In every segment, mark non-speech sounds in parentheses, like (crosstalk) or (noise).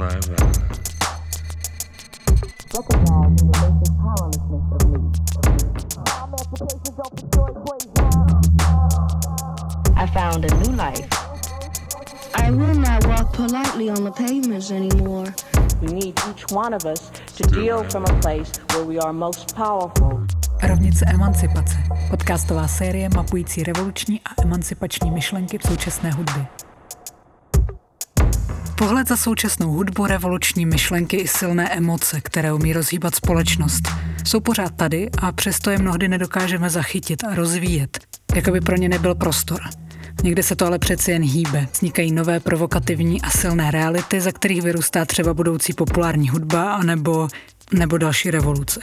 never. Recognizing the basic powerlessness of me. I found a new life. I will not walk politely on the pavements anymore. We need each one of us to deal from a place where we are most powerful. Rovnice emancipace. Podcastová série mapující revoluční a emancipační myšlenky v současné hudbě. Pohled za současnou hudbu, revoluční myšlenky i silné emoce, které umí rozhýbat společnost, jsou pořád tady a přesto je mnohdy nedokážeme zachytit a rozvíjet, jako by pro ně nebyl prostor. Někde se to ale přeci jen hýbe. Vznikají nové provokativní a silné reality, za kterých vyrůstá třeba budoucí populární hudba anebo, nebo další revoluce.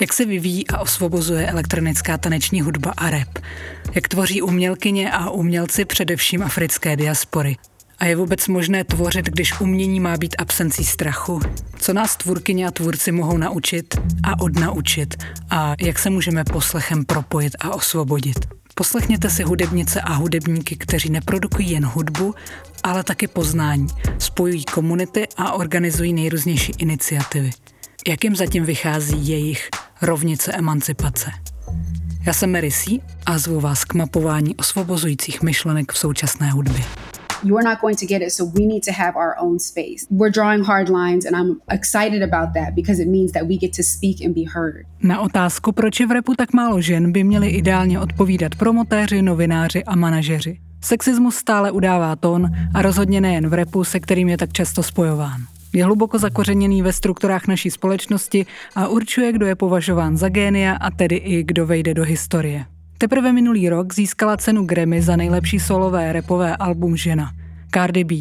Jak se vyvíjí a osvobozuje elektronická taneční hudba a rap? Jak tvoří umělkyně a umělci především africké diaspory? A je vůbec možné tvořit, když umění má být absencí strachu? Co nás tvůrkyně a tvůrci mohou naučit a odnaučit? A jak se můžeme poslechem propojit a osvobodit? Poslechněte si hudebnice a hudebníky, kteří neprodukují jen hudbu, ale taky poznání, spojují komunity a organizují nejrůznější iniciativy. Jak jim zatím vychází jejich rovnice emancipace? Já jsem Mary C. a zvu vás k mapování osvobozujících myšlenek v současné hudbě. You're not going to get it. So we need to have our own space. We're drawing hard lines, and I'm excited about that because it means that we get to speak and be heard. Na otázku, proč je v repu tak málo žen, by měli ideálně odpovídat promotéři, novináři a manažeři. Sexismus stále udává tón a rozhodně nejen v repu, se kterým je tak často spojován. Je hluboko zakořeněný ve strukturách naší společnosti a určuje, kdo je považován za génia a tedy i kdo vejde do historie. Teprve minulý rok získala cenu Grammy za nejlepší solové repové album Žena, Cardi B,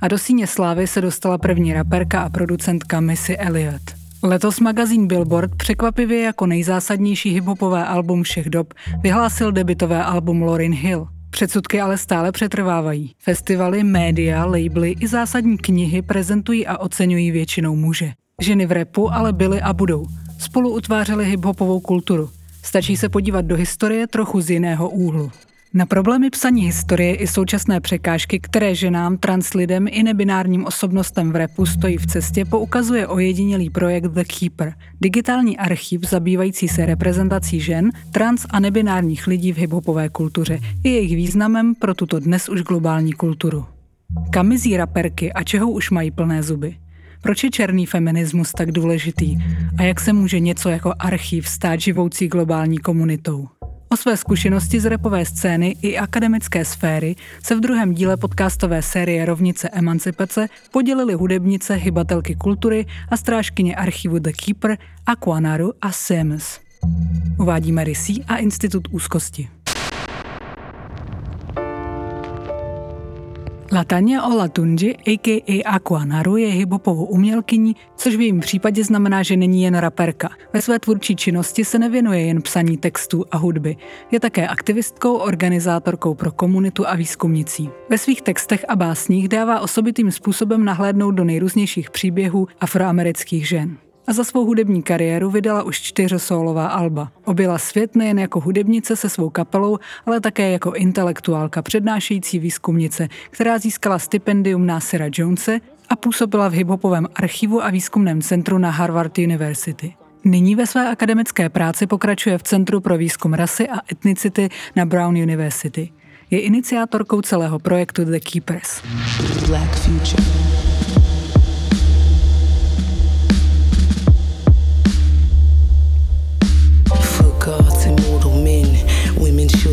a do síně slávy se dostala první raperka a producentka Missy Elliott. Letos magazín Billboard překvapivě jako nejzásadnější hiphopové album všech dob vyhlásil debitové album Lauryn Hill. Předsudky ale stále přetrvávají. Festivaly, média, labely i zásadní knihy prezentují a oceňují většinou muže. Ženy v repu ale byly a budou. Spolu utvářely hiphopovou kulturu – Stačí se podívat do historie trochu z jiného úhlu. Na problémy psaní historie i současné překážky, které ženám, trans lidem i nebinárním osobnostem v repu stojí v cestě, poukazuje ojedinělý projekt The Keeper, digitální archiv zabývající se reprezentací žen, trans a nebinárních lidí v hiphopové kultuře i jejich významem pro tuto dnes už globální kulturu. Kam mizí raperky a čeho už mají plné zuby? Proč je černý feminismus tak důležitý a jak se může něco jako archiv stát živoucí globální komunitou? O své zkušenosti z repové scény i akademické sféry se v druhém díle podcastové série Rovnice emancipace podělili hudebnice, hybatelky kultury a strážkyně archivu The Keeper, Aquanaru a Semes. Uvádíme Rysí a Institut úzkosti. Latania Olatunji, a.k.a. Aquanaru, je hiphopovou umělkyní, což v jejím případě znamená, že není jen raperka. Ve své tvůrčí činnosti se nevěnuje jen psaní textů a hudby. Je také aktivistkou, organizátorkou pro komunitu a výzkumnicí. Ve svých textech a básních dává osobitým způsobem nahlédnout do nejrůznějších příběhů afroamerických žen a za svou hudební kariéru vydala už čtyři solová alba. Objela svět nejen jako hudebnice se svou kapelou, ale také jako intelektuálka přednášející výzkumnice, která získala stipendium Nasira Jonese a působila v hiphopovém archivu a výzkumném centru na Harvard University. Nyní ve své akademické práci pokračuje v Centru pro výzkum rasy a etnicity na Brown University. Je iniciátorkou celého projektu The Keepers. Black Future.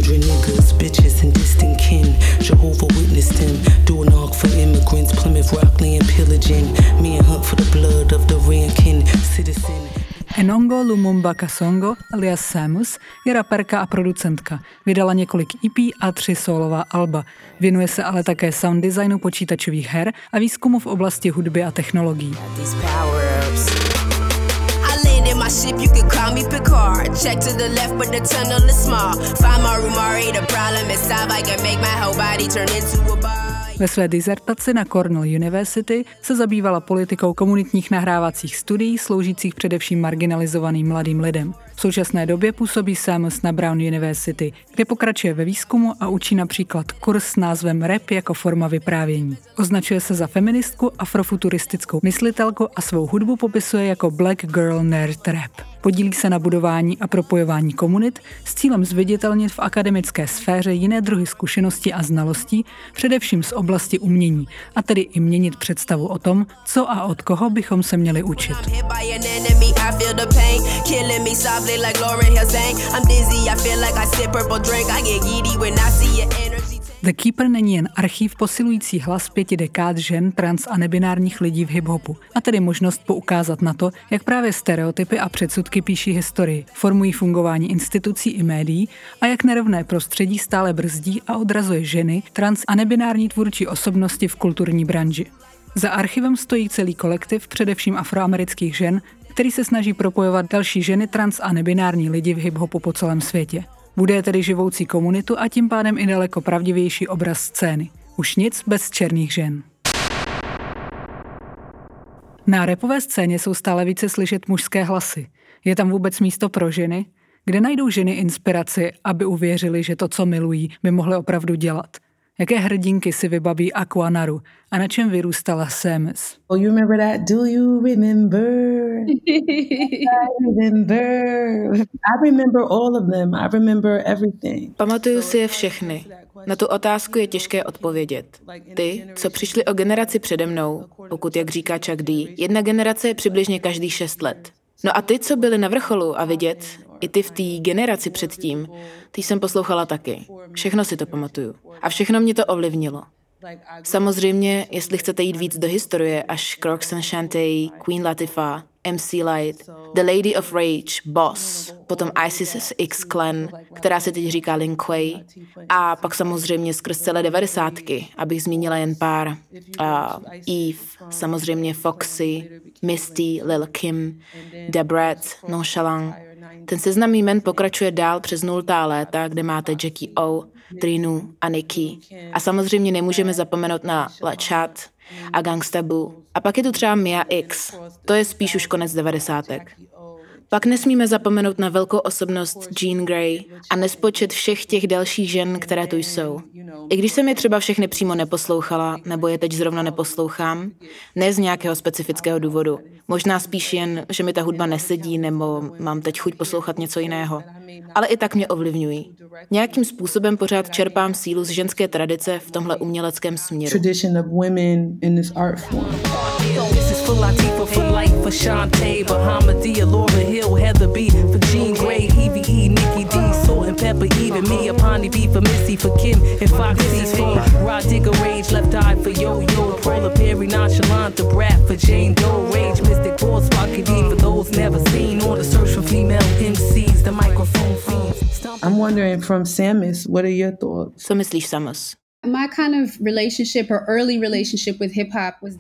Children, niggas, bitches, and distant kin. Jehovah witnessed him, do an ark for immigrants, Plymouth Rock pillaging. Me and hunt for the blood of the rankin citizen. Enongo Lumumba Kasongo, alias Samus, je raperka a producentka. Vydala několik EP a tři solová alba. Věnuje se ale také sound designu počítačových her a výzkumu v oblasti hudby a technologií my ship, you can call me Picard. Check to the left, but the tunnel is small. Find my room, the problem is solved. I can make my whole body turn into a bar. Ve své dizertaci na Cornell University se zabývala politikou komunitních nahrávacích studií sloužících především marginalizovaným mladým lidem. V současné době působí Samus na Brown University, kde pokračuje ve výzkumu a učí například kurz s názvem Rap jako forma vyprávění. Označuje se za feministku, afrofuturistickou myslitelku a svou hudbu popisuje jako Black Girl Nerd Rap. Podílí se na budování a propojování komunit s cílem zviditelnit v akademické sféře jiné druhy zkušeností a znalostí, především z oblasti umění, a tedy i měnit představu o tom, co a od koho bychom se měli učit. The Keeper není jen archív posilující hlas pěti dekád žen, trans a nebinárních lidí v hiphopu, a tedy možnost poukázat na to, jak právě stereotypy a předsudky píší historii, formují fungování institucí i médií a jak nerovné prostředí stále brzdí a odrazuje ženy, trans a nebinární tvůrčí osobnosti v kulturní branži. Za archivem stojí celý kolektiv především afroamerických žen, který se snaží propojovat další ženy, trans a nebinární lidi v hiphopu po celém světě. Bude tedy živoucí komunitu a tím pádem i daleko pravdivější obraz scény. Už nic bez černých žen. Na repové scéně jsou stále více slyšet mužské hlasy. Je tam vůbec místo pro ženy? Kde najdou ženy inspiraci, aby uvěřili, že to, co milují, by mohly opravdu dělat? Jaké hrdinky si vybaví Aquanaru a na čem vyrůstala Samus? Oh, you remember that? Do you remember? I remember. I remember all of them. I remember everything. Pamatuju si je všechny. Na tu otázku je těžké odpovědět. Ty, co přišli o generaci přede mnou, pokud, jak říká Chuck D, jedna generace je přibližně každý šest let. No a ty, co byli na vrcholu a vidět, i ty v té generaci předtím, ty jsem poslouchala taky. Všechno si to pamatuju. A všechno mě to ovlivnilo. Samozřejmě, jestli chcete jít víc do historie, až Crocs and Shanty, Queen Latifah, MC Light, The Lady of Rage, Boss, potom ISIS X Clan, která se teď říká Lin Kuei, a pak samozřejmě skrz celé devadesátky, abych zmínila jen pár. Uh, Eve, samozřejmě Foxy, Misty, Lil Kim, Debrat, Nonchalant. Ten seznam jmen pokračuje dál přes nultá léta, kde máte Jackie O, Trinu a Nikki. A samozřejmě nemůžeme zapomenout na La Chat, a Gangstabu. A pak je tu třeba Mia X. To je spíš už konec devadesátek. Pak nesmíme zapomenout na velkou osobnost Jean Grey a nespočet všech těch dalších žen, které tu jsou. I když jsem je třeba všechny přímo neposlouchala, nebo je teď zrovna neposlouchám, ne z nějakého specifického důvodu. Možná spíš jen, že mi ta hudba nesedí, nebo mám teď chuť poslouchat něco jiného. Ale i tak mě ovlivňují. Nějakým způsobem pořád čerpám sílu z ženské tradice v tomhle uměleckém směru. Hill, Heather B, for Jean Grey, Evie E, Nikki D, Salt and Pepper, even me, a Pawnee B for Missy, for Kim and Foxy, for Rod Digger Rage, Left Eye for Yo Yo, Prola Perry, Nonchalant, the Brat for Jane Doe, Rage, Mystic Boss, Pocket D for those never seen, on the search for female MCs, the microphone fiends. I'm wondering from Samus, what are your thoughts? Co myslíš, Samus? My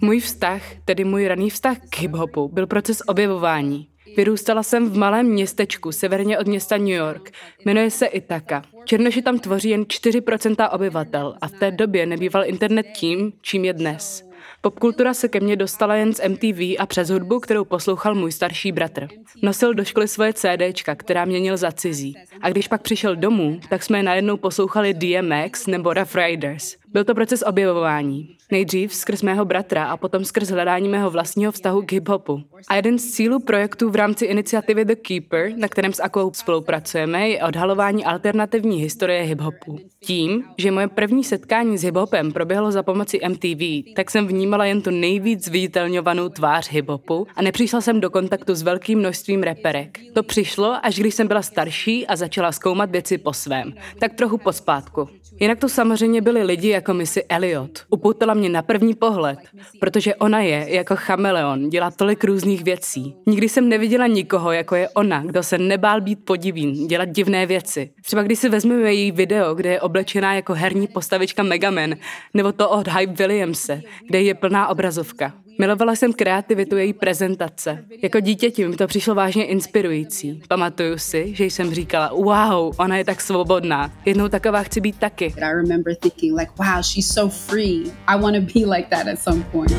Můj vztah, tedy můj raný vztah k hip-hopu, byl proces objevování. Vyrůstala jsem v malém městečku severně od města New York. Jmenuje se Itaka. Černoši tam tvoří jen 4% obyvatel a v té době nebýval internet tím, čím je dnes. Popkultura se ke mně dostala jen z MTV a přes hudbu, kterou poslouchal můj starší bratr. Nosil do školy svoje CDčka, která měnil za cizí. A když pak přišel domů, tak jsme najednou poslouchali DMX nebo Rough Riders. Byl to proces objevování. Nejdřív skrz mého bratra a potom skrz hledání mého vlastního vztahu k hiphopu. A jeden z cílů projektu v rámci iniciativy The Keeper, na kterém s Akou spolupracujeme, je odhalování alternativní historie hiphopu. Tím, že moje první setkání s hiphopem proběhlo za pomoci MTV, tak jsem vnímala jen tu nejvíc zviditelňovanou tvář hiphopu a nepřišla jsem do kontaktu s velkým množstvím reperek. To přišlo, až když jsem byla starší a začala zkoumat věci po svém, tak trochu pospátku. Jinak to samozřejmě byli lidi jako Missy Elliot. Upoutala mě na první pohled, protože ona je jako chameleon, dělá tolik různých věcí. Nikdy jsem neviděla nikoho, jako je ona, kdo se nebál být podivín, dělat divné věci. Třeba když si vezmeme její video, kde je oblečená jako herní postavička Megaman, nebo to od Hype Williamse, kde je plná obrazovka. Milovala jsem kreativitu její prezentace. Jako dítěti mi to přišlo vážně inspirující. Pamatuju si, že jsem říkala, wow, ona je tak svobodná. Jednou taková chci být taky. I remember thinking like, wow, she's so free. I want to be like that at some point.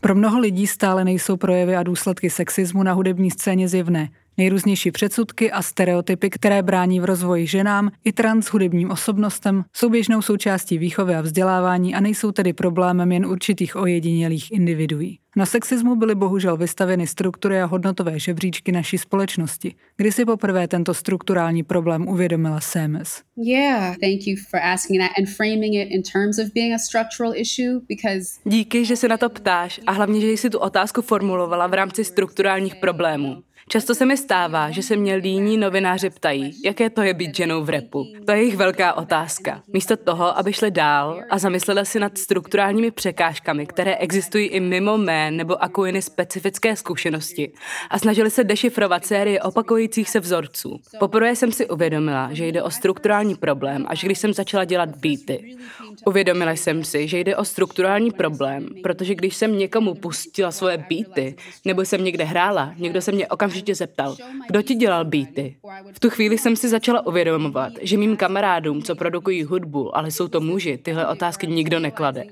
Pro mnoho lidí stále nejsou projevy a důsledky sexismu na hudební scéně zjevné. Nejrůznější předsudky a stereotypy, které brání v rozvoji ženám i trans hudebním osobnostem, jsou běžnou součástí výchovy a vzdělávání a nejsou tedy problémem jen určitých ojedinělých individuí. Na sexismu byly bohužel vystaveny struktury a hodnotové žebříčky naší společnosti, kdy si poprvé tento strukturální problém uvědomila Semes. Yeah, thank you for asking that and framing it in terms of being a structural issue because Díky, že se na to ptáš a hlavně, že jsi tu otázku formulovala v rámci strukturálních problémů. Často se mi stává, že se mě líní novináři ptají, jaké to je být ženou v repu. To je jejich velká otázka. Místo toho, aby šli dál a zamysleli si nad strukturálními překážkami, které existují i mimo mé nebo akujiny specifické zkušenosti a snažili se dešifrovat série opakujících se vzorců. Poprvé jsem si uvědomila, že jde o strukturální problém, až když jsem začala dělat beaty. Uvědomila jsem si, že jde o strukturální problém, protože když jsem někomu pustila svoje beaty, nebo jsem někde hrála, někdo se mě okamžitě zeptal, kdo ti dělal beaty. V tu chvíli jsem si začala uvědomovat, že mým kamarádům, co produkují hudbu, ale jsou to muži, tyhle otázky nikdo neklade.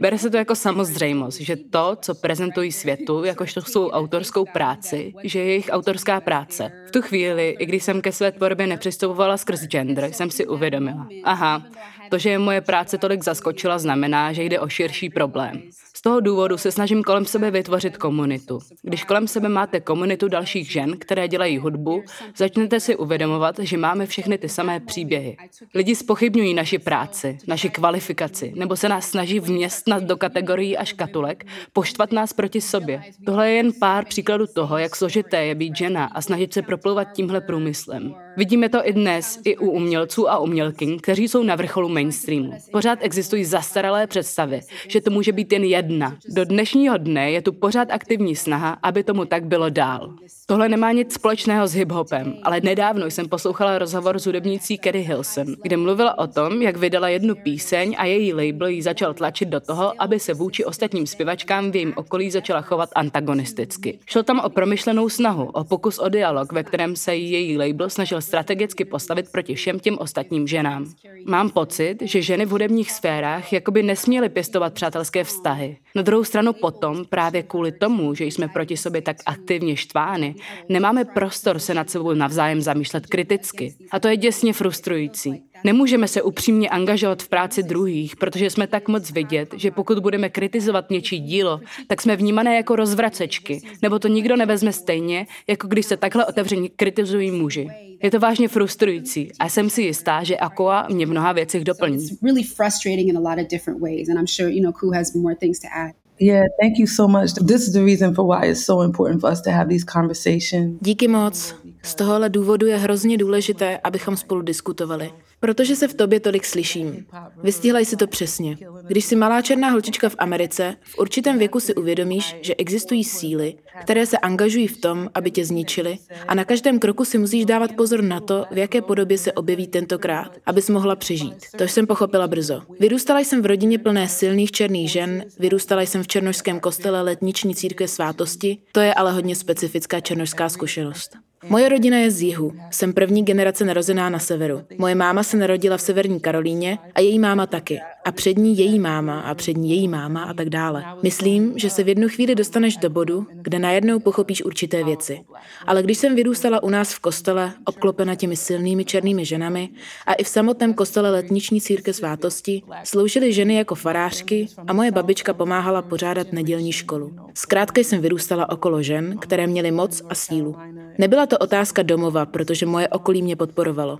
Bere se to jako samozřejmost, že to, co prezentují světu, jakožto svou autorskou práci, že je jejich autorská práce. V tu chvíli, i když jsem ke své tvorbě nepřistupovala skrz gender, jsem si uvědomila. Aha, to, že je moje práce tolik zaskočila, znamená, že jde o širší problém. Z toho důvodu se snažím kolem sebe vytvořit komunitu. Když kolem sebe máte komunitu dalších žen, které dělají hudbu, začnete si uvědomovat, že máme všechny ty samé příběhy. Lidi spochybňují naši práci, naši kvalifikaci, nebo se nás snaží vměstnat do kategorií a škatulek, poštvat nás proti sobě. Tohle je jen pár příkladů toho, jak složité je být žena a snažit se proplouvat tímhle průmyslem. Vidíme to i dnes, i u umělců a umělkyň, kteří jsou na vrcholu mainstreamu. Pořád existují zastaralé představy, že to může být jen jedna. Do dnešního dne je tu pořád aktivní snaha, aby tomu tak bylo dál. Tohle nemá nic společného s hiphopem, ale nedávno jsem poslouchala rozhovor s hudebnící Kerry Hilson, kde mluvila o tom, jak vydala jednu píseň a její label ji začal tlačit do toho, aby se vůči ostatním zpěvačkám v jejím okolí začala chovat antagonisticky. Šlo tam o promyšlenou snahu, o pokus o dialog, ve kterém se její label snažil strategicky postavit proti všem těm ostatním ženám. Mám pocit, že ženy v hudebních sférách jakoby nesměly pěstovat přátelské vztahy. Na druhou stranu potom, právě kvůli tomu, že jsme proti sobě tak aktivně štvány, nemáme prostor se nad sebou navzájem zamýšlet kriticky. A to je děsně frustrující. Nemůžeme se upřímně angažovat v práci druhých, protože jsme tak moc vidět, že pokud budeme kritizovat něčí dílo, tak jsme vnímané jako rozvracečky, nebo to nikdo nevezme stejně, jako když se takhle otevřeně kritizují muži. Je to vážně frustrující a jsem si jistá, že Aqua mě v mnoha věcech doplní. it's really frustrating in a lot of different ways. And I'm sure, you know, Ku has more things to add. Yeah, thank you so much. This is the reason for why it's so important for us to have these conversations. Díky moc. Z tohohle důvodu je hrozně důležité, abychom spolu diskutovali. Protože se v tobě tolik slyším. Vystihla si to přesně. Když jsi malá černá holčička v Americe, v určitém věku si uvědomíš, že existují síly, které se angažují v tom, aby tě zničili a na každém kroku si musíš dávat pozor na to, v jaké podobě se objeví tentokrát, abys mohla přežít. To jsem pochopila brzo. Vyrůstala jsem v rodině plné silných černých žen, vyrůstala jsem v černošském kostele letniční církve svátosti, to je ale hodně specifická černošská zkušenost. Moje rodina je z jihu. Jsem první generace narozená na severu. Moje máma se narodila v severní Karolíně a její máma taky. A před ní její máma a před ní její máma a tak dále. Myslím, že se v jednu chvíli dostaneš do bodu, kde najednou pochopíš určité věci. Ale když jsem vyrůstala u nás v kostele, obklopena těmi silnými černými ženami a i v samotném kostele letniční círke svátosti, sloužily ženy jako farářky a moje babička pomáhala pořádat nedělní školu. Zkrátka jsem vyrůstala okolo žen, které měly moc a sílu. Nebyla to otázka domova, protože moje okolí mě podporovalo.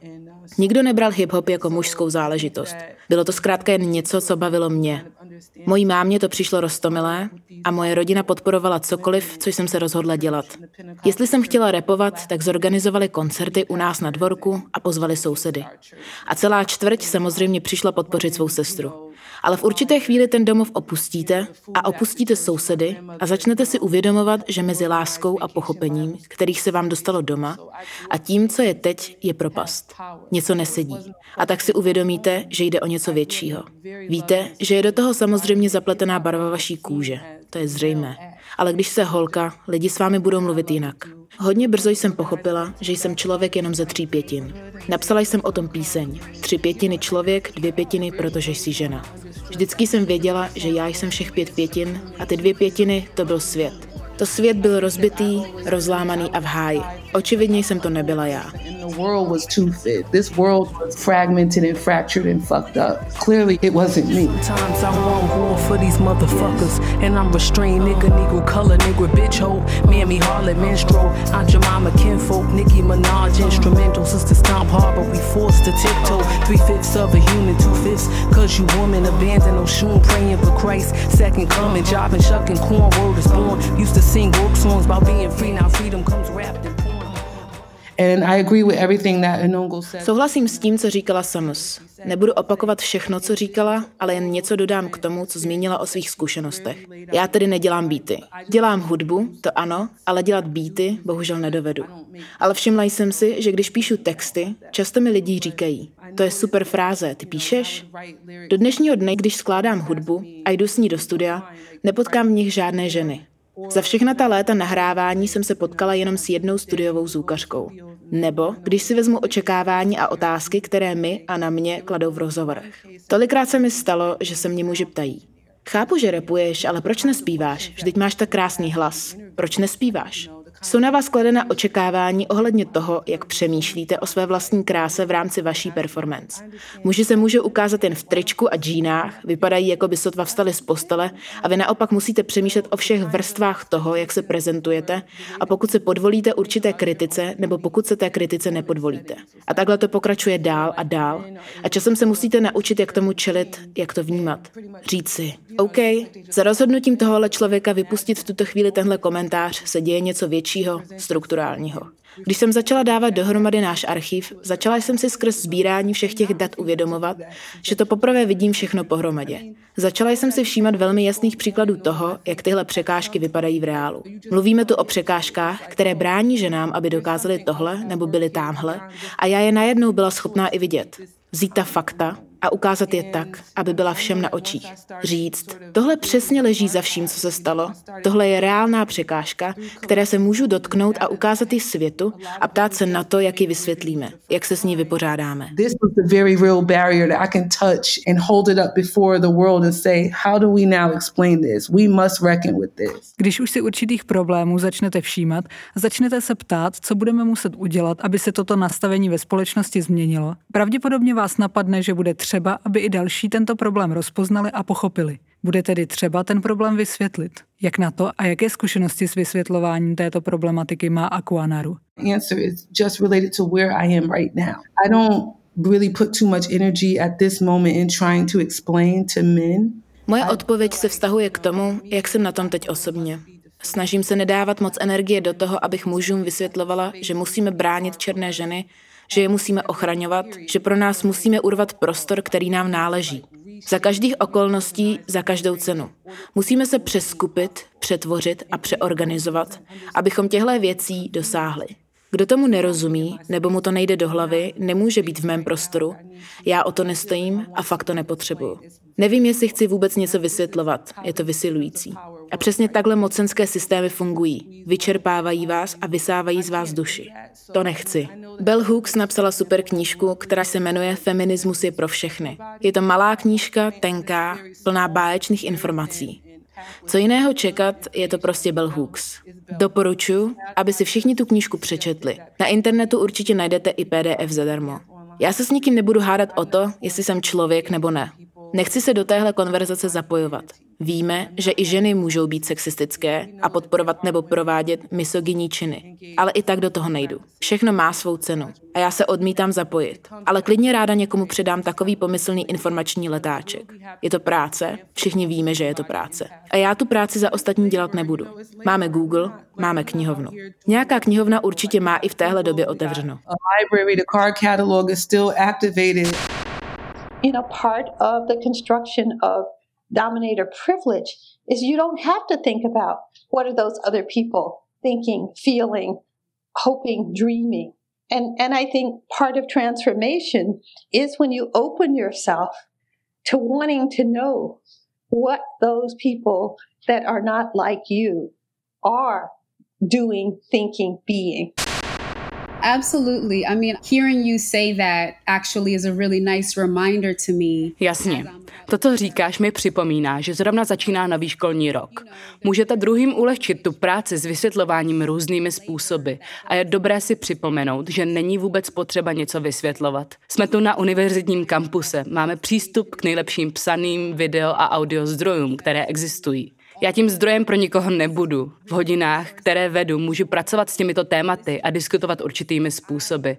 Nikdo nebral hip-hop jako mužskou záležitost. Bylo to zkrátka jen něco, co bavilo mě. Mojí mámě to přišlo roztomilé a moje rodina podporovala cokoliv, co jsem se rozhodla dělat. Jestli jsem chtěla repovat, tak zorganizovali koncerty u nás na dvorku a pozvali sousedy. A celá čtvrť samozřejmě přišla podpořit svou sestru. Ale v určité chvíli ten domov opustíte a opustíte sousedy a začnete si uvědomovat, že mezi láskou a pochopením, kterých se vám dostalo doma, a tím, co je teď, je propast. Něco nesedí. A tak si uvědomíte, že jde o něco většího. Víte, že je do toho samozřejmě zapletená barva vaší kůže. To je zřejmé. Ale když se holka, lidi s vámi budou mluvit jinak. Hodně brzo jsem pochopila, že jsem člověk jenom ze tří pětin. Napsala jsem o tom píseň. Tři pětiny člověk, dvě pětiny, protože jsi žena. Vždycky jsem věděla, že já jsem všech pět pětin a ty dvě pětiny to byl svět. To svět byl rozbitý, rozlámaný a v háji. Očividně jsem to nebyla já. The world was too fit. This world was fragmented and fractured and fucked up. Clearly, it wasn't me. Times I want war for these motherfuckers, and I'm restrained, nigga, negro color, nigga, bitch hoe, mammy harlot, minstrel, Aunt Jemima, kinfolk, Nicki Minaj, instrumental, sister stomp hard, but we forced to tiptoe. Three fifths of a human, two fifths, cause you woman abandoned, no shoe, praying for Christ, second coming, jobbing, shucking, corn, world is born. Used to sing woke songs about being free, now freedom comes wrapped Souhlasím s tím, co říkala Samus. Nebudu opakovat všechno, co říkala, ale jen něco dodám k tomu, co zmínila o svých zkušenostech. Já tedy nedělám beaty. Dělám hudbu, to ano, ale dělat beaty bohužel nedovedu. Ale všimla jsem si, že když píšu texty, často mi lidi říkají, to je super fráze, ty píšeš? Do dnešního dne, když skládám hudbu a jdu s ní do studia, nepotkám v nich žádné ženy. Za všechna ta léta nahrávání jsem se potkala jenom s jednou studiovou zvukařkou. Nebo když si vezmu očekávání a otázky, které mi a na mě kladou v rozhovorech. Tolikrát se mi stalo, že se mě muži ptají. Chápu, že repuješ, ale proč nespíváš? Vždyť máš tak krásný hlas. Proč nespíváš? Jsou na vás kladena očekávání ohledně toho, jak přemýšlíte o své vlastní kráse v rámci vaší performance. Muži se může ukázat jen v tričku a džínách, vypadají, jako by sotva vstali z postele a vy naopak musíte přemýšlet o všech vrstvách toho, jak se prezentujete a pokud se podvolíte určité kritice nebo pokud se té kritice nepodvolíte. A takhle to pokračuje dál a dál a časem se musíte naučit, jak tomu čelit, jak to vnímat. Říct si, OK, za rozhodnutím tohohle člověka vypustit v tuto chvíli tenhle komentář se děje něco většího většího, strukturálního. Když jsem začala dávat dohromady náš archiv, začala jsem si skrz sbírání všech těch dat uvědomovat, že to poprvé vidím všechno pohromadě. Začala jsem si všímat velmi jasných příkladů toho, jak tyhle překážky vypadají v reálu. Mluvíme tu o překážkách, které brání ženám, aby dokázali tohle nebo byli támhle, a já je najednou byla schopná i vidět. Vzít ta fakta, a ukázat je tak, aby byla všem na očích. Říct, tohle přesně leží za vším, co se stalo, tohle je reálná překážka, které se můžu dotknout a ukázat ji světu a ptát se na to, jak ji vysvětlíme, jak se s ní vypořádáme. This was the very real barrier that I can touch and hold it up before the world and say, how do we now explain this? We must reckon with this. Když už si určitých problémů začnete všímat, začnete se ptát, co budeme muset udělat, aby se toto nastavení ve společnosti změnilo, pravděpodobně vás napadne, že bude třeba, aby i další tento problém rozpoznali a pochopili. Bude tedy třeba ten problém vysvětlit. Jak na to a jaké zkušenosti s vysvětlováním této problematiky má Aquanaru? Answer is just related to where I am right now. I don't really put too much energy at this moment in trying to explain to men. Moje odpověď se vztahuje k tomu, jak jsem na tom teď osobně. Snažím se nedávat moc energie do toho, abych mužům vysvětlovala, že musíme bránit černé ženy, že je musíme ochraňovat, že pro nás musíme urvat prostor, který nám náleží. Za každých okolností, za každou cenu. Musíme se přeskupit, přetvořit a přeorganizovat, abychom těchto věcí dosáhli. Kdo tomu nerozumí, nebo mu to nejde do hlavy, nemůže být v mém prostoru. Já o to nestojím a fakt to nepotřebuju. Nevím, jestli chci vůbec něco vysvětlovat. Je to vysilující. A přesně takhle mocenské systémy fungují. Vyčerpávají vás a vysávají z vás duši. To nechci. Bell Hooks napsala super knížku, která se jmenuje Feminismus je pro všechny. Je to malá knížka, tenká, plná báječných informací. Co jiného čekat, je to prostě Bell Hooks. Doporučuji, aby si všichni tu knížku přečetli. Na internetu určitě najdete i PDF zadarmo. Já se s nikým nebudu hádat o to, jestli jsem člověk nebo ne. Nechci se do téhle konverzace zapojovat. Víme, že i ženy můžou být sexistické a podporovat nebo provádět misogyní činy. Ale i tak do toho nejdu. Všechno má svou cenu. A já se odmítám zapojit. Ale klidně ráda někomu předám takový pomyslný informační letáček. Je to práce, všichni víme, že je to práce. A já tu práci za ostatní dělat nebudu. Máme Google, máme knihovnu. Nějaká knihovna určitě má i v téhle době otevřeno. You know, part of the construction of dominator privilege is you don't have to think about what are those other people thinking, feeling, hoping, dreaming. And, and I think part of transformation is when you open yourself to wanting to know what those people that are not like you are doing, thinking, being. Absolutely. I mean, hearing you say that actually is a really nice reminder to me. Jasně. To, co říkáš, mi připomíná, že zrovna začíná nový školní rok. Můžete druhým ulehčit tu práci s vysvětlováním různými způsoby a je dobré si připomenout, že není vůbec potřeba něco vysvětlovat. Jsme tu na univerzitním kampuse, máme přístup k nejlepším psaným video a audio zdrojům, které existují. Já tím zdrojem pro nikoho nebudu. V hodinách, které vedu, můžu pracovat s těmito tématy a diskutovat určitými způsoby.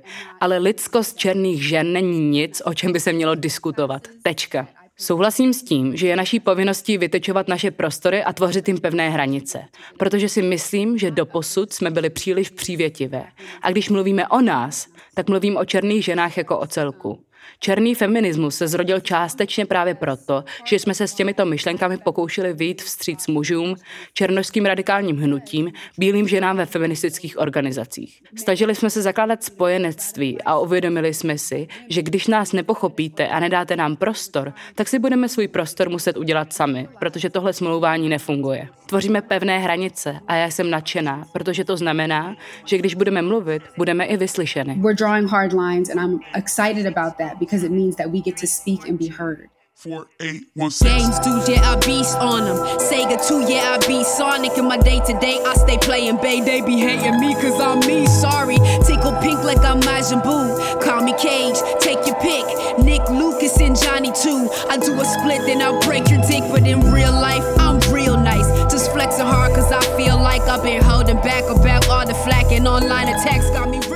Ale lidskost černých žen není nic, o čem by se mělo diskutovat. Tečka. Souhlasím s tím, že je naší povinností vytečovat naše prostory a tvořit jim pevné hranice, protože si myslím, že doposud jsme byli příliš přívětivé. A když mluvíme o nás, tak mluvím o černých ženách jako o celku. Černý feminismus se zrodil částečně právě proto, že jsme se s těmito myšlenkami pokoušeli vyjít vstříc mužům, černožským radikálním hnutím, bílým ženám ve feministických organizacích. Snažili jsme se zakládat spojenectví a uvědomili jsme si, že když nás nepochopíte a nedáte nám prostor, tak si budeme svůj prostor muset udělat sami, protože tohle smlouvání nefunguje. Tvoříme pevné hranice a já jsem nadšená, protože to znamená, že když budeme mluvit, budeme i vyslyšeny. We're drawing hard lines and I'm excited about that because it means that we get to speak and be heard. Four, eight, one, Games, dude, yeah, I beast on them. Sega 2, yeah, I be Sonic. In my day to day, I stay playing Bay. They be hating me cause I'm me, sorry. Tickle pink like I'm Majin Buu. Call me Cage, take your pick. Nick Lucas and Johnny too. I do a split, then I break your dick. But in real life, I'm real nice. Just flexing hard cause I feel like I've been holding back about all the flack and online attacks got me real tight.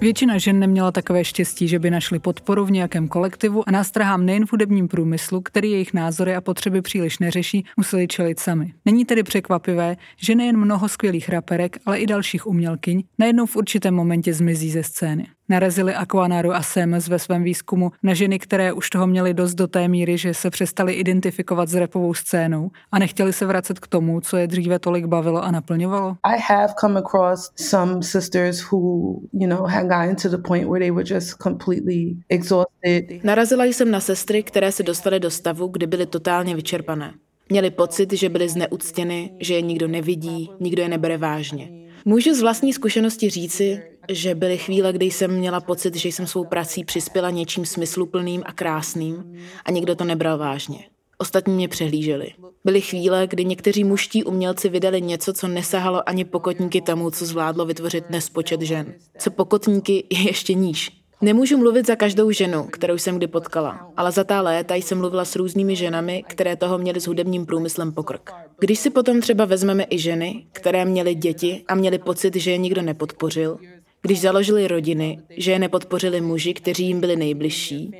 Většina žen neměla takové štěstí, že by našli podporu v nějakém kolektivu a nástrahám nejen v hudebním průmyslu, který jejich názory a potřeby příliš neřeší, museli čelit sami. Není tedy překvapivé, že nejen mnoho skvělých raperek, ale i dalších umělkyň najednou v určitém momentě zmizí ze scény. Narazili Aquanaru a Sems ve svém výzkumu na ženy, které už toho měly dost do té míry, že se přestali identifikovat s repovou scénou a nechtěli se vracet k tomu, co je dříve tolik bavilo a naplňovalo? I have come across some sisters who, you know, had gotten to the point where they were just completely exhausted. Narazila jsem na sestry, které se dostaly do stavu, kdy byly totálně vyčerpané. Měli pocit, že byly zneuctěny, že je nikdo nevidí, nikdo je nebere vážně. Můžu z vlastní zkušenosti říci, že byly chvíle, kdy jsem měla pocit, že jsem svou prací přispěla něčím smysluplným a krásným a nikdo to nebral vážně. Ostatní mě přehlíželi. Byly chvíle, kdy někteří muští umělci vydali něco, co nesahalo ani pokotníky tomu, co zvládlo vytvořit nespočet žen. Co pokotníky je ještě níž. Nemůžu mluvit za každou ženu, kterou jsem kdy potkala, ale za ta léta jsem mluvila s různými ženami, které toho měly s hudebním průmyslem pokrk. Když si potom třeba vezmeme i ženy, které měly děti a měly pocit, že je nikdo nepodpořil, když založili rodiny, že je nepodpořili muži, kteří jim byli nejbližší,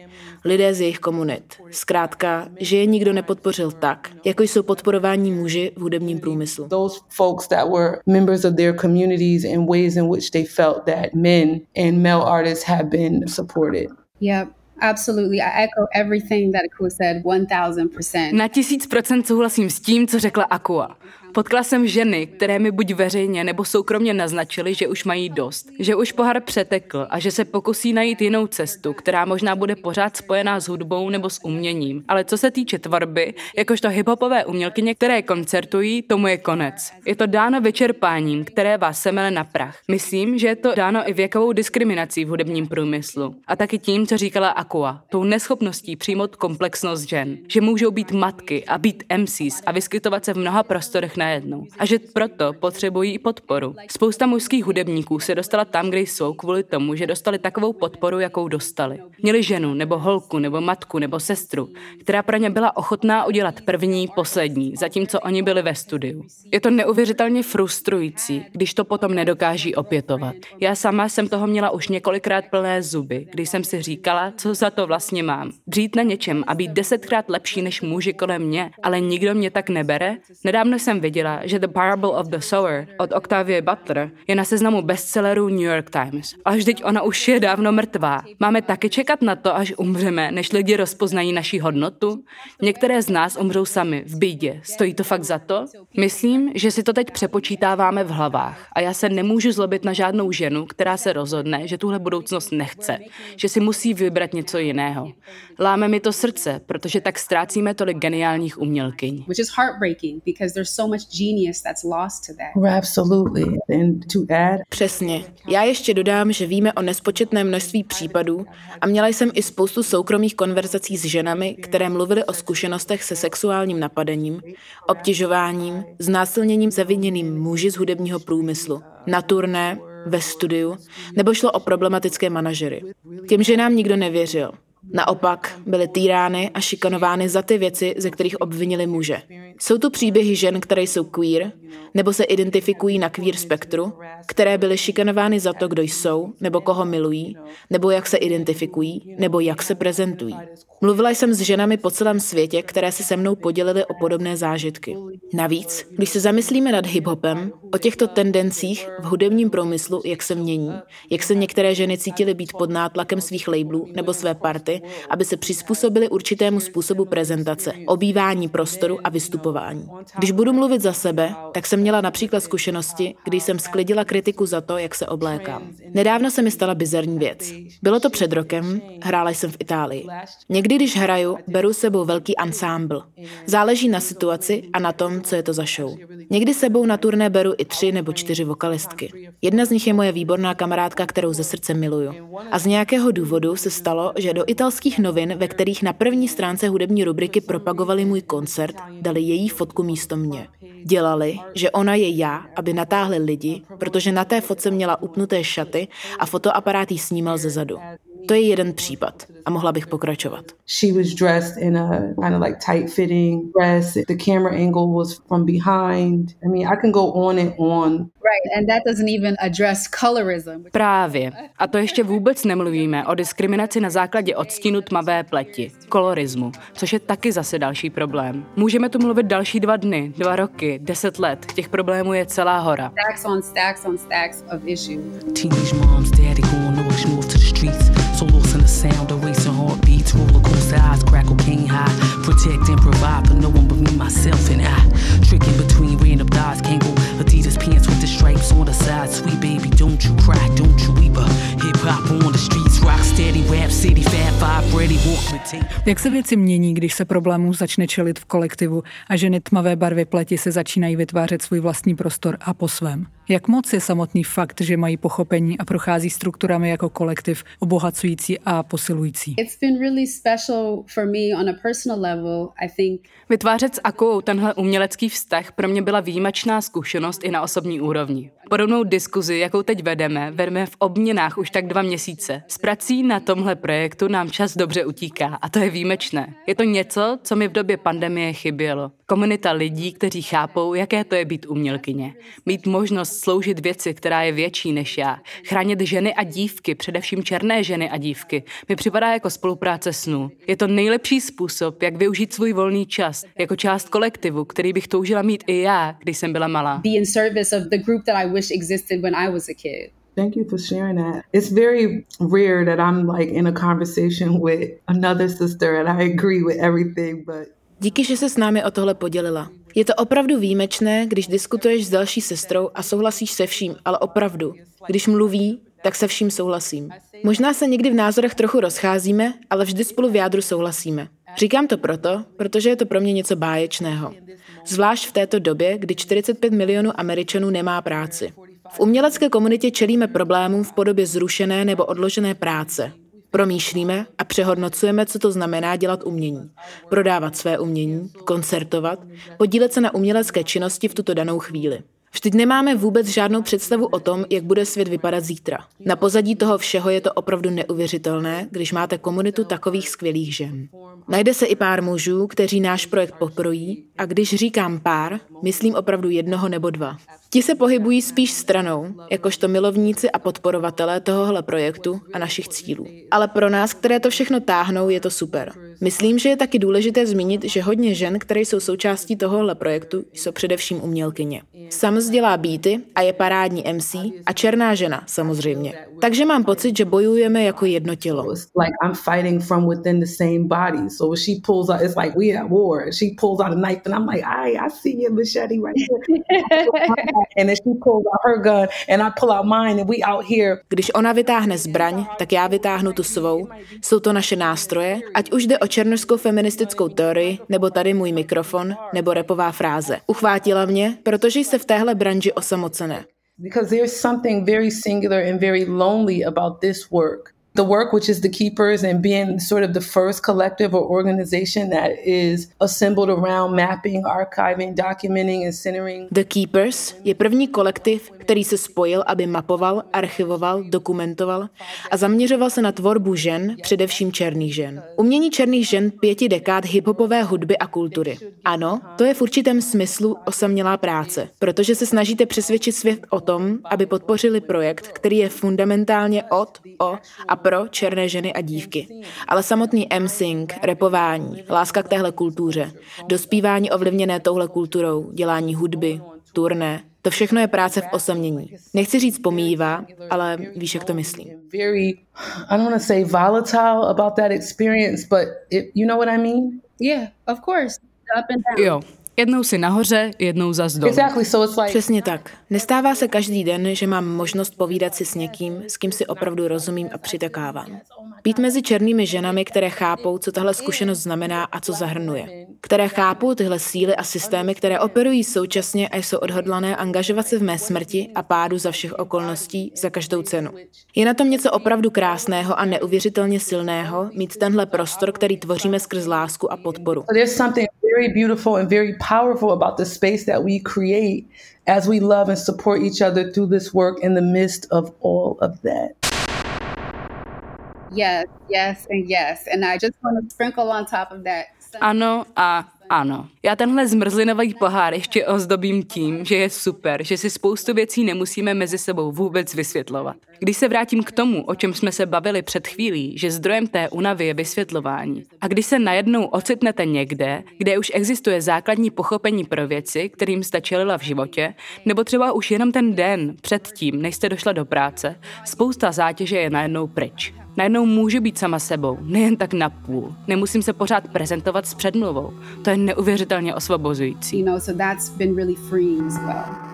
lidé z jejich komunit. Zkrátka, že je nikdo nepodpořil tak, jako jsou podporování muži v hudebním průmyslu. Those folks that were members of their communities in ways in which they felt that men and male artists have been supported. Yep. Absolutely. I echo everything that Akua said 1000%. Na tisíc procent souhlasím s tím, co řekla Akua. Potkala jsem ženy, které mi buď veřejně nebo soukromně naznačily, že už mají dost, že už pohár přetekl a že se pokusí najít jinou cestu, která možná bude pořád spojená s hudbou nebo s uměním. Ale co se týče tvorby, jakožto hiphopové umělkyně, které koncertují, tomu je konec. Je to dáno vyčerpáním, které vás semele na prach. Myslím, že je to dáno i věkovou diskriminací v hudebním průmyslu. A taky tím, co říkala Aqua, tou neschopností přijmout komplexnost žen. Že můžou být matky a být MCs a vyskytovat se v mnoha prostorech najednou. A že proto potřebují podporu. Spousta mužských hudebníků se dostala tam, kde jsou, kvůli tomu, že dostali takovou podporu, jakou dostali. Měli ženu, nebo holku, nebo matku, nebo sestru, která pro ně byla ochotná udělat první, poslední, zatímco oni byli ve studiu. Je to neuvěřitelně frustrující, když to potom nedokáží opětovat. Já sama jsem toho měla už několikrát plné zuby, když jsem si říkala, co za to vlastně mám. Dřít na něčem a být desetkrát lepší než muži kolem mě, ale nikdo mě tak nebere. Nedávno jsem viděla, nevěděla, že The Parable of the Sower od Octavia Butler je na seznamu bestsellerů New York Times. Ale vždyť ona už je dávno mrtvá. Máme taky čekat na to, až umřeme, než lidi rozpoznají naší hodnotu? Některé z nás umřou sami, v bídě. Stojí to fakt za to? Myslím, že si to teď přepočítáváme v hlavách a já se nemůžu zlobit na žádnou ženu, která se rozhodne, že tuhle budoucnost nechce, že si musí vybrat něco jiného. Láme mi to srdce, protože tak ztrácíme tolik geniálních umělkyň. Which is heartbreaking because there's so much genius that's lost to that. Absolutely. And to add... Přesně. Já ještě dodám, že víme o nespočetné množství případů a měla jsem i spoustu soukromých konverzací s ženami, které mluvily o zkušenostech se sexuálním napadením, obtěžováním, znásilněním zaviněným muži z hudebního průmyslu, na turné, ve studiu, nebo šlo o problematické manažery. Těm ženám nikdo nevěřil. Naopak byly týrány a šikanovány za ty věci, ze kterých obvinili muže. Jsou tu příběhy žen, které jsou queer, nebo se identifikují na queer spektru, které byly šikanovány za to, kdo jsou, nebo koho milují, nebo jak se identifikují, nebo jak se prezentují. Mluvila jsem s ženami po celém světě, které se se mnou podělily o podobné zážitky. Navíc, když se zamyslíme nad hiphopem, o těchto tendencích v hudebním průmyslu, jak se mění, jak se některé ženy cítily být pod nátlakem svých labelů nebo své party, aby se přizpůsobily určitému způsobu prezentace, obývání prostoru a vystupování. Když budu mluvit za sebe, tak jsem měla například zkušenosti, kdy jsem sklidila kritiku za to, jak se oblékám. Nedávno se mi stala bizarní věc. Bylo to před rokem, hrála jsem v Itálii. Někdy, když hraju, beru sebou velký ansámbl. Záleží na situaci a na tom, co je to za show. Někdy sebou na turné beru i tři nebo čtyři vokalistky. Jedna z nich je moje výborná kamarádka, kterou ze srdce miluju. A z nějakého důvodu se stalo, že do italských novin, ve kterých na první stránce hudební rubriky propagovali můj koncert, dali její fotku místo mě. Dělali, že ona je já, aby natáhli lidi, protože na té fotce měla upnuté šaty a fotoaparát jí snímal ze zadu. To je jeden případ a mohla bych pokračovat. She was dressed in a kind of like tight fitting dress. The camera angle was from behind. I mean, I can go on and on. Right, and that doesn't even address colorism. Právě. A to ještě vůbec nemluvíme o diskriminaci na základě odstínu tmavé pleti, kolorismu, což je taky zase další problém. Můžeme tu mluvit další dva dny, dva roky, deset let. Těch problémů je celá hora. Stacks on stacks on stacks of issues. Teenage moms, sound of racing heartbeats, roller coaster eyes, crack cocaine high. Protect and provide for no one but me, myself, and I. Tricking between random thighs, can't go Adidas pants with the stripes on the side. Sweet baby, don't you cry, don't you weep. Uh, Hip hop on the streets, rock Jak se věci mění, když se problémů začne čelit v kolektivu a ženy tmavé barvy pleti se začínají vytvářet svůj vlastní prostor a po svém? Jak moc je samotný fakt, že mají pochopení a prochází strukturami jako kolektiv obohacující a posilující? Vytvářet s Akou tenhle umělecký vztah pro mě byla výjimečná zkušenost i na osobní úrovni. Podobnou diskuzi, jakou teď vedeme, vedeme v obměnách už tak dva měsíce. S prací na tomhle projektu nám čas dobře utíká a to je výjimečné. Je to něco, co mi v době pandemie chybělo. Komunita lidí, kteří chápou, jaké to je být umělkyně. Mít možnost sloužit věci, která je větší než já. Chránit ženy a dívky, především černé ženy a dívky, mi připadá jako spolupráce snů. Je to nejlepší způsob, jak využít svůj volný čas, jako část kolektivu, který bych toužila mít i já, když jsem byla malá. Be in service of the group that I wish existed when I was a kid. Thank you for sharing that. It's very rare that I'm like in a conversation with another sister and I agree with everything, but Díky, že se s námi o tohle podělila. Je to opravdu výjimečné, když diskutuješ s další sestrou a souhlasíš se vším, ale opravdu. Když mluví, tak se vším souhlasím. Možná se někdy v názorech trochu rozcházíme, ale vždy spolu v jádru souhlasíme. Říkám to proto, protože je to pro mě něco báječného. Zvlášť v této době, kdy 45 milionů Američanů nemá práci. V umělecké komunitě čelíme problémům v podobě zrušené nebo odložené práce. Promýšlíme a přehodnocujeme, co to znamená dělat umění. Prodávat své umění, koncertovat, podílet se na umělecké činnosti v tuto danou chvíli. Vždyť nemáme vůbec žádnou představu o tom, jak bude svět vypadat zítra. Na pozadí toho všeho je to opravdu neuvěřitelné, když máte komunitu takových skvělých žen. Najde se i pár mužů, kteří náš projekt podporují, a když říkám pár, myslím opravdu jednoho nebo dva. Ti se pohybují spíš stranou, jakožto milovníci a podporovatelé tohohle projektu a našich cílů. Ale pro nás, které to všechno táhnou, je to super. Myslím, že je taky důležité zmínit, že hodně žen, které jsou součástí tohohle projektu, jsou především umělkyně. Sam dělá beaty a je parádní MC a černá žena, samozřejmě. Takže mám pocit, že bojujeme jako jedno tělo. Like I'm fighting from within the same body. So she pulls out, it's like we at war. She pulls out a knife and I'm like, I, I see your machete right here. (laughs) and then she pulls out her gun and I pull out mine and we out here. Když ona vytáhne zbraň, tak já vytáhnu tu svou. Jsou to naše nástroje, ať už jde o černožskou feministickou teorii, nebo tady můj mikrofon, nebo repová fráze. Uchvátila mě, protože se v téhle branži osamocené. Because there's something very singular and very lonely about this work. the work, which is the keepers, and being sort of the first collective or organization that is assembled around mapping, archiving, documenting and centering. The Keepers je první kolektiv, který se spojil, aby mapoval, archivoval, dokumentoval a zaměřoval se na tvorbu žen, především černých žen. Umění černých žen pěti dekád hiphopové hudby a kultury. Ano, to je v určitém smyslu osamělá práce, protože se snažíte přesvědčit svět o tom, aby podpořili projekt, který je fundamentálně od, o a pro černé ženy a dívky. Ale samotný MSing, repování, láska k téhle kultuře, dospívání ovlivněné touhle kulturou, dělání hudby, turné, to všechno je práce v osamění. Nechci říct pomývá, ale víš, jak to myslím. I don't want to say volatile about that experience, but it, you know what I mean? Yeah, of course. Up and down. Jo, Jednou si nahoře, jednou za dolů. Exactly, so it's like... Přesně tak. Nestává se každý den, že mám možnost povídat si s někým, s kým si opravdu rozumím a přitakávám. Být mezi černými ženami, které chápou, co tahle zkušenost znamená a co zahrnuje. Které chápou tyhle síly a systémy, které operují současně a jsou odhodlané angažovat se v mé smrti a pádu za všech okolností, za každou cenu. Je na tom něco opravdu krásného a neuvěřitelně silného mít tenhle prostor, který tvoříme skrz lásku a podporu. very beautiful and very powerful about the space that we create as we love and support each other through this work in the midst of all of that. Yes, yes, and yes. And I just want to sprinkle on top of that. Ano a ano. Já tenhle zmrzlinový pohár ještě ozdobím tím, že je super, že si spoustu věcí nemusíme mezi sebou vůbec vysvětlovat. Když se vrátím k tomu, o čem jsme se bavili před chvílí, že zdrojem té únavy je vysvětlování, a když se najednou ocitnete někde, kde už existuje základní pochopení pro věci, kterým jste čelila v životě, nebo třeba už jenom ten den předtím, než jste došla do práce, spousta zátěže je najednou pryč. Najednou můžu být sama sebou, nejen tak na půl. Nemusím se pořád prezentovat s předmluvou. To je neuvěřitelně osvobozující. You know, so that's been really freeing as well.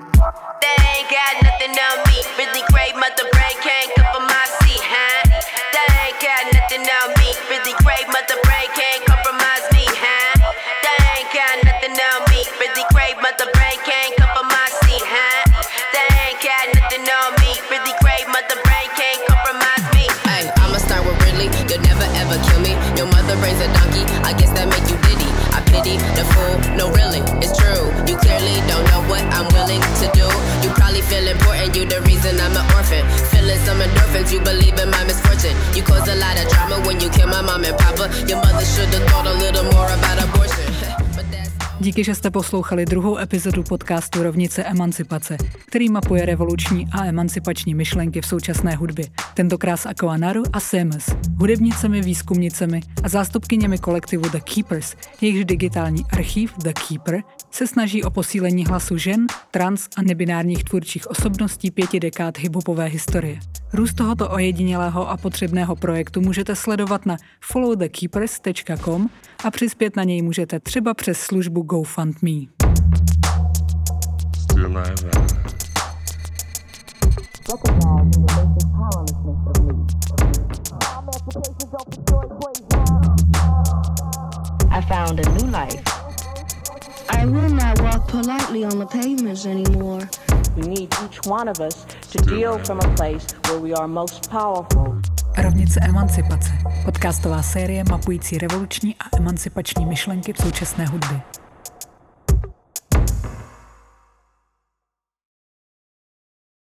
Endorphins. You believe in my misfortune. You cause a lot of drama when you kill my mom and papa. Your mother should have thought a little more about abortion. Díky, že jste poslouchali druhou epizodu podcastu Rovnice emancipace, který mapuje revoluční a emancipační myšlenky v současné hudbě. Tentokrát s Akoanaru a Semes, hudebnicemi, výzkumnicemi a zástupkyněmi kolektivu The Keepers, jejichž digitální archív The Keeper se snaží o posílení hlasu žen, trans a nebinárních tvůrčích osobností pěti dekád hiphopové historie. Růst tohoto ojedinělého a potřebného projektu můžete sledovat na followthekeepers.com a přispět na něj můžete třeba přes službu GoFundMe. I found a new life. I will not walk politely on the pavements anymore. We need each one of us to deal from a place where we are most powerful. Rovnice emancipace. Podcastová série mapující revoluční a emancipační myšlenky v současné hudbě.